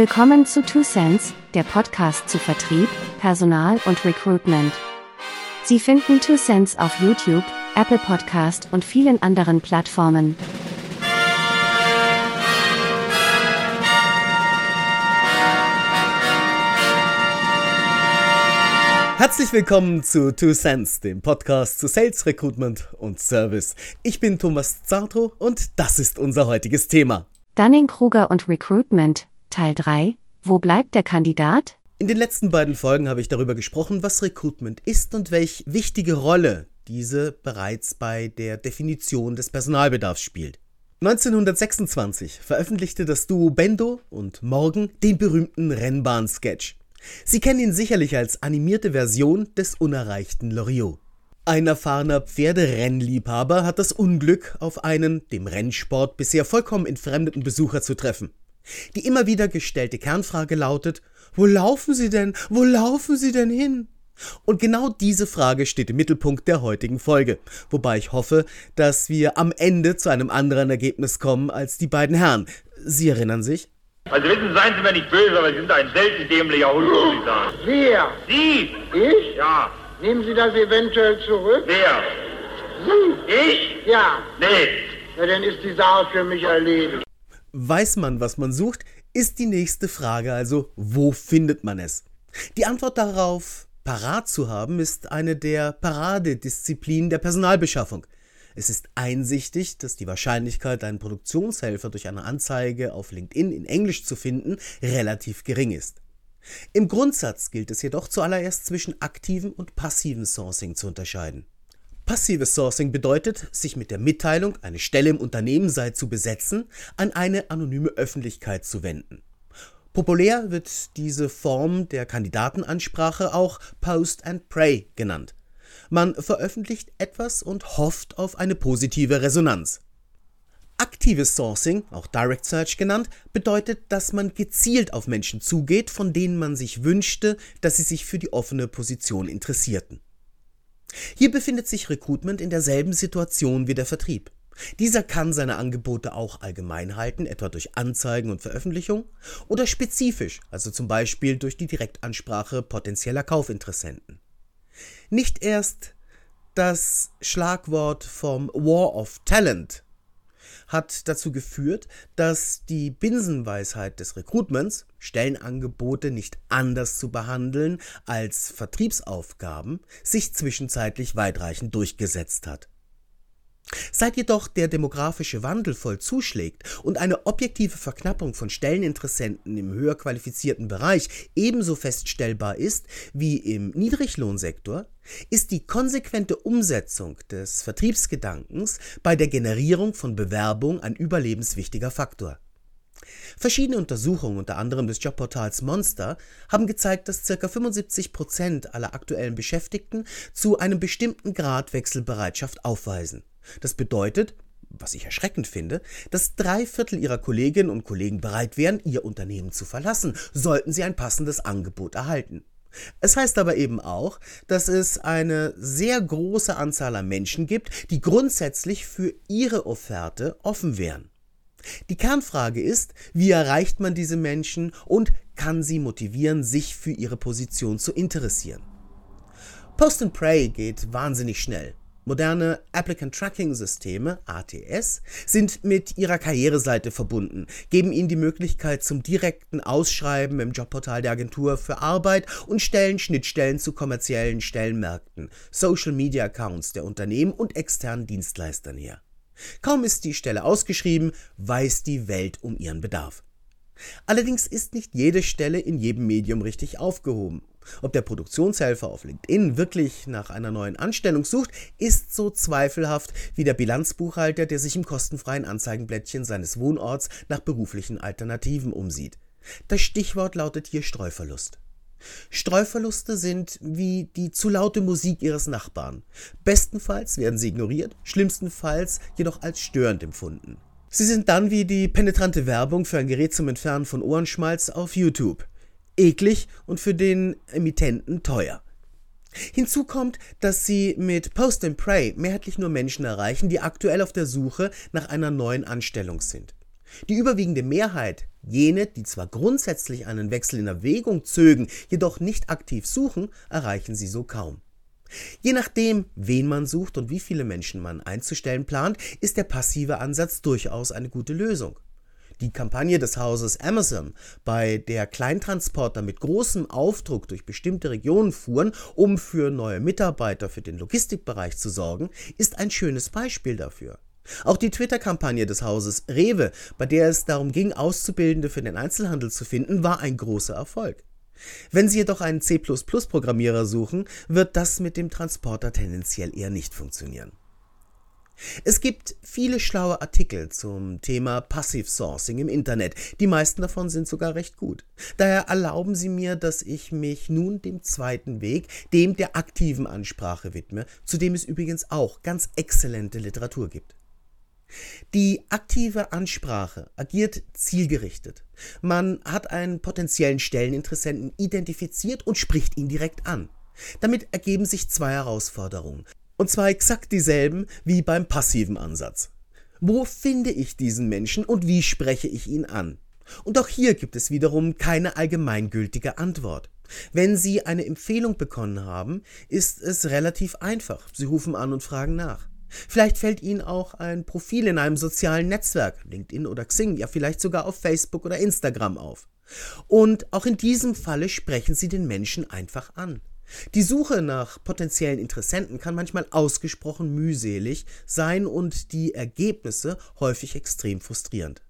Willkommen zu Two Cents, der Podcast zu Vertrieb, Personal und Recruitment. Sie finden Two Cents auf YouTube, Apple Podcast und vielen anderen Plattformen. Herzlich willkommen zu Two Cents, dem Podcast zu Sales, Recruitment und Service. Ich bin Thomas Zartro und das ist unser heutiges Thema. Dunning-Kruger und Recruitment, Teil 3. Wo bleibt der Kandidat? In den letzten beiden Folgen habe ich darüber gesprochen, was Recruitment ist und welche wichtige Rolle diese bereits bei der Definition des Personalbedarfs spielt. 1926 veröffentlichte das Duo Bendo und Morgan den berühmten Rennbahn-Sketch. Sie kennen ihn sicherlich als animierte Version des unerreichten Loriot. Ein erfahrener Pferderennliebhaber hat das Unglück, auf einen dem Rennsport bisher vollkommen entfremdeten Besucher zu treffen. Die immer wieder gestellte Kernfrage lautet, wo laufen Sie denn? Wo laufen Sie denn hin? Und genau diese Frage steht im Mittelpunkt der heutigen Folge, wobei ich hoffe, dass wir am Ende zu einem anderen Ergebnis kommen als die beiden Herren. Sie erinnern sich? Also wissen Sie, seien Sie mir nicht böse, aber Sie sind ein selten dämlicher Hund, muss ich sagen. Wer? Sie? Ich? Ja. Nehmen Sie das eventuell zurück? Wer? Sie? Ich? Ja. Nee. Na, dann ist die Sache für mich erledigt. Weiß man, was man sucht, ist die nächste Frage also, wo findet man es? Die Antwort darauf parat zu haben, ist eine der Paradedisziplinen der Personalbeschaffung. Es ist einsichtig, dass die Wahrscheinlichkeit, einen Produktionshelfer durch eine Anzeige auf LinkedIn in Englisch zu finden, relativ gering ist. Im Grundsatz gilt es jedoch zuallererst zwischen aktivem und passivem Sourcing zu unterscheiden. Passives Sourcing bedeutet, sich mit der Mitteilung, eine Stelle im Unternehmen sei zu besetzen, an eine anonyme Öffentlichkeit zu wenden. Populär wird diese Form der Kandidatenansprache auch Post and Pray genannt. Man veröffentlicht etwas und hofft auf eine positive Resonanz. Aktives Sourcing, auch Direct Search genannt, bedeutet, dass man gezielt auf Menschen zugeht, von denen man sich wünschte, dass sie sich für die offene Position interessierten. Hier befindet sich Recruitment in derselben Situation wie der Vertrieb. Dieser kann seine Angebote auch allgemein halten, etwa durch Anzeigen und Veröffentlichung, oder spezifisch, also zum Beispiel durch die Direktansprache potenzieller Kaufinteressenten. Nicht erst das Schlagwort vom War of Talent hat dazu geführt, dass die Binsenweisheit des Recruitments, Stellenangebote nicht anders zu behandeln als Vertriebsaufgaben, sich zwischenzeitlich weitreichend durchgesetzt hat. Seit jedoch der demografische Wandel voll zuschlägt und eine objektive Verknappung von Stelleninteressenten im höher qualifizierten Bereich ebenso feststellbar ist wie im Niedriglohnsektor, ist die konsequente Umsetzung des Vertriebsgedankens bei der Generierung von Bewerbung ein überlebenswichtiger Faktor. Verschiedene Untersuchungen, unter anderem des Jobportals Monster, haben gezeigt, dass ca. 75 Prozent aller aktuellen Beschäftigten zu einem bestimmten Grad Wechselbereitschaft aufweisen. Das bedeutet, was ich erschreckend finde, dass drei Viertel ihrer Kolleginnen und Kollegen bereit wären, ihr Unternehmen zu verlassen, sollten sie ein passendes Angebot erhalten. Es heißt aber eben auch, dass es eine sehr große Anzahl an Menschen gibt, die grundsätzlich für ihre Offerte offen wären. Die Kernfrage ist, wie erreicht man diese Menschen und kann sie motivieren, sich für ihre Position zu interessieren. Post and Pray geht wahnsinnig schnell. Moderne Applicant Tracking Systeme, ATS, sind mit ihrer Karriereseite verbunden, geben ihnen die Möglichkeit zum direkten Ausschreiben im Jobportal der Agentur für Arbeit und stellen Schnittstellen zu kommerziellen Stellenmärkten, Social Media Accounts der Unternehmen und externen Dienstleistern her. Kaum ist die Stelle ausgeschrieben, weiß die Welt um ihren Bedarf. Allerdings ist nicht jede Stelle in jedem Medium richtig aufgehoben. Ob der Produktionshelfer auf LinkedIn wirklich nach einer neuen Anstellung sucht, ist so zweifelhaft wie der Bilanzbuchhalter, der sich im kostenfreien Anzeigenblättchen seines Wohnorts nach beruflichen Alternativen umsieht. Das Stichwort lautet hier Streuverlust. Streuverluste sind wie die zu laute Musik ihres Nachbarn. Bestenfalls werden sie ignoriert, schlimmstenfalls jedoch als störend empfunden. Sie sind dann wie die penetrante Werbung für ein Gerät zum Entfernen von Ohrenschmalz auf YouTube eklig und für den Emittenten teuer. Hinzu kommt, dass sie mit Post and Pray mehrheitlich nur Menschen erreichen, die aktuell auf der Suche nach einer neuen Anstellung sind. Die überwiegende Mehrheit, jene, die zwar grundsätzlich einen Wechsel in Erwägung zögen, jedoch nicht aktiv suchen, erreichen sie so kaum. Je nachdem, wen man sucht und wie viele Menschen man einzustellen plant, ist der passive Ansatz durchaus eine gute Lösung. Die Kampagne des Hauses Amazon, bei der Kleintransporter mit großem Aufdruck durch bestimmte Regionen fuhren, um für neue Mitarbeiter für den Logistikbereich zu sorgen, ist ein schönes Beispiel dafür. Auch die Twitter-Kampagne des Hauses Rewe, bei der es darum ging, Auszubildende für den Einzelhandel zu finden, war ein großer Erfolg. Wenn Sie jedoch einen C++-Programmierer suchen, wird das mit dem Transporter tendenziell eher nicht funktionieren. Es gibt viele schlaue Artikel zum Thema Passive Sourcing im Internet. Die meisten davon sind sogar recht gut. Daher erlauben Sie mir, dass ich mich nun dem zweiten Weg, dem der aktiven Ansprache widme, zu dem es übrigens auch ganz exzellente Literatur gibt. Die aktive Ansprache agiert zielgerichtet. Man hat einen potenziellen Stelleninteressenten identifiziert und spricht ihn direkt an. Damit ergeben sich zwei Herausforderungen. Und zwar exakt dieselben wie beim passiven Ansatz. Wo finde ich diesen Menschen und wie spreche ich ihn an? Und auch hier gibt es wiederum keine allgemeingültige Antwort. Wenn Sie eine Empfehlung bekommen haben, ist es relativ einfach. Sie rufen an und fragen nach. Vielleicht fällt Ihnen auch ein Profil in einem sozialen Netzwerk, LinkedIn oder Xing, ja vielleicht sogar auf Facebook oder Instagram auf. Und auch in diesem Falle sprechen Sie den Menschen einfach an. Die Suche nach potenziellen Interessenten kann manchmal ausgesprochen mühselig sein und die Ergebnisse häufig extrem frustrierend.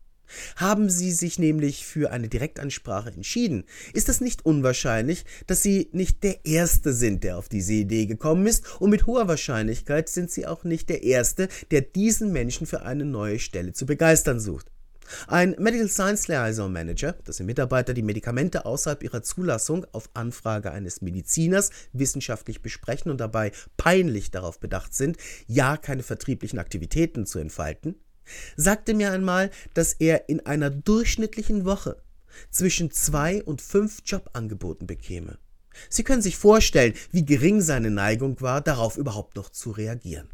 Haben Sie sich nämlich für eine Direktansprache entschieden, ist es nicht unwahrscheinlich, dass Sie nicht der Erste sind, der auf diese Idee gekommen ist, und mit hoher Wahrscheinlichkeit sind Sie auch nicht der Erste, der diesen Menschen für eine neue Stelle zu begeistern sucht. Ein Medical Science Liaison Manager, das sind Mitarbeiter, die Medikamente außerhalb ihrer Zulassung auf Anfrage eines Mediziners wissenschaftlich besprechen und dabei peinlich darauf bedacht sind, ja keine vertrieblichen Aktivitäten zu entfalten, sagte mir einmal, dass er in einer durchschnittlichen Woche zwischen zwei und fünf Jobangeboten bekäme. Sie können sich vorstellen, wie gering seine Neigung war, darauf überhaupt noch zu reagieren.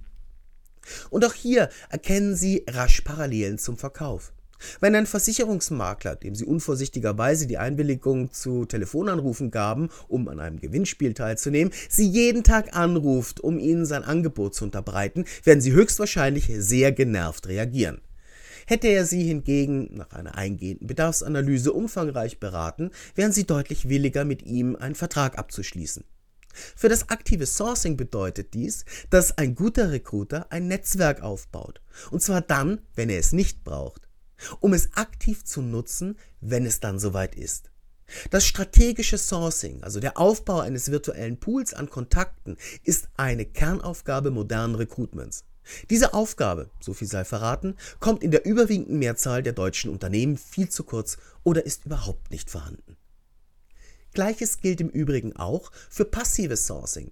Und auch hier erkennen Sie rasch Parallelen zum Verkauf. Wenn ein Versicherungsmakler, dem Sie unvorsichtigerweise die Einwilligung zu Telefonanrufen gaben, um an einem Gewinnspiel teilzunehmen, Sie jeden Tag anruft, um Ihnen sein Angebot zu unterbreiten, werden Sie höchstwahrscheinlich sehr genervt reagieren. Hätte er Sie hingegen nach einer eingehenden Bedarfsanalyse umfangreich beraten, wären Sie deutlich williger, mit ihm einen Vertrag abzuschließen. Für das aktive Sourcing bedeutet dies, dass ein guter Recruiter ein Netzwerk aufbaut. Und zwar dann, wenn er es nicht braucht um es aktiv zu nutzen, wenn es dann soweit ist. Das strategische Sourcing, also der Aufbau eines virtuellen Pools an Kontakten, ist eine Kernaufgabe modernen Recruitments. Diese Aufgabe, so viel sei verraten, kommt in der überwiegenden Mehrzahl der deutschen Unternehmen viel zu kurz oder ist überhaupt nicht vorhanden. Gleiches gilt im Übrigen auch für passives Sourcing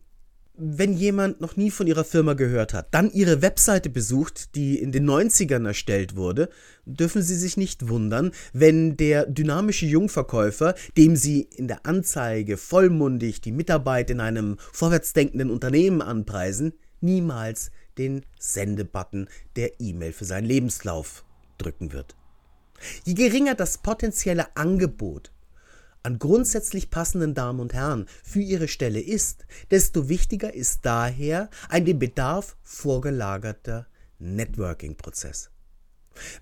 wenn jemand noch nie von ihrer Firma gehört hat, dann ihre Webseite besucht, die in den 90ern erstellt wurde, dürfen Sie sich nicht wundern, wenn der dynamische Jungverkäufer, dem Sie in der Anzeige vollmundig die Mitarbeit in einem vorwärtsdenkenden Unternehmen anpreisen, niemals den Sendebutton der E-Mail für seinen Lebenslauf drücken wird. Je geringer das potenzielle Angebot an grundsätzlich passenden Damen und Herren für ihre Stelle ist, desto wichtiger ist daher ein dem Bedarf vorgelagerter Networking-Prozess.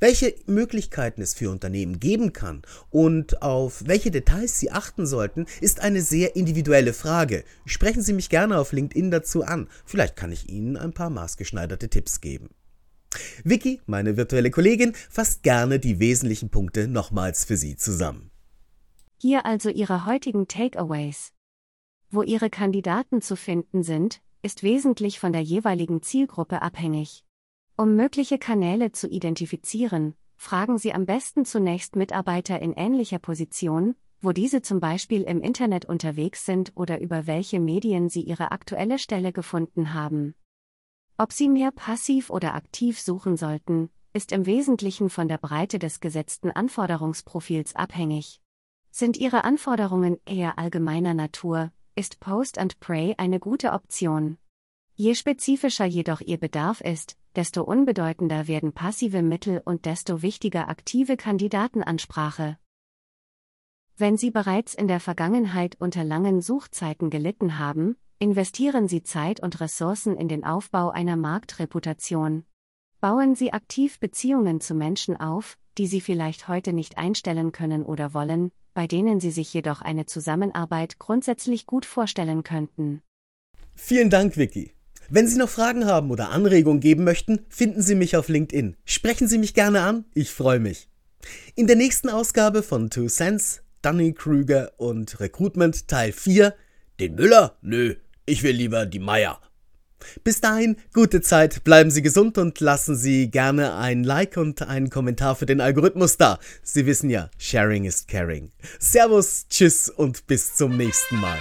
Welche Möglichkeiten es für Unternehmen geben kann und auf welche Details Sie achten sollten, ist eine sehr individuelle Frage. Sprechen Sie mich gerne auf LinkedIn dazu an. Vielleicht kann ich Ihnen ein paar maßgeschneiderte Tipps geben. Vicky, meine virtuelle Kollegin, fasst gerne die wesentlichen Punkte nochmals für Sie zusammen. Hier also Ihre heutigen Takeaways. Wo Ihre Kandidaten zu finden sind, ist wesentlich von der jeweiligen Zielgruppe abhängig. Um mögliche Kanäle zu identifizieren, fragen Sie am besten zunächst Mitarbeiter in ähnlicher Position, wo diese zum Beispiel im Internet unterwegs sind oder über welche Medien sie ihre aktuelle Stelle gefunden haben. Ob Sie mehr passiv oder aktiv suchen sollten, ist im Wesentlichen von der Breite des gesetzten Anforderungsprofils abhängig. Sind Ihre Anforderungen eher allgemeiner Natur, ist Post and Pray eine gute Option. Je spezifischer jedoch Ihr Bedarf ist, desto unbedeutender werden passive Mittel und desto wichtiger aktive Kandidatenansprache. Wenn Sie bereits in der Vergangenheit unter langen Suchzeiten gelitten haben, investieren Sie Zeit und Ressourcen in den Aufbau einer Marktreputation. Bauen Sie aktiv Beziehungen zu Menschen auf, die Sie vielleicht heute nicht einstellen können oder wollen, bei denen Sie sich jedoch eine Zusammenarbeit grundsätzlich gut vorstellen könnten. Vielen Dank, Vicky. Wenn Sie noch Fragen haben oder Anregungen geben möchten, finden Sie mich auf LinkedIn. Sprechen Sie mich gerne an, ich freue mich. In der nächsten Ausgabe von Two Cents, Dunning-Krüger und Recruitment Teil 4, den Müller? Nö, ich will lieber die Meier. Bis dahin, gute Zeit, bleiben Sie gesund und lassen Sie gerne ein Like und einen Kommentar für den Algorithmus da. Sie wissen ja, Sharing ist Caring. Servus, Tschüss und bis zum nächsten Mal.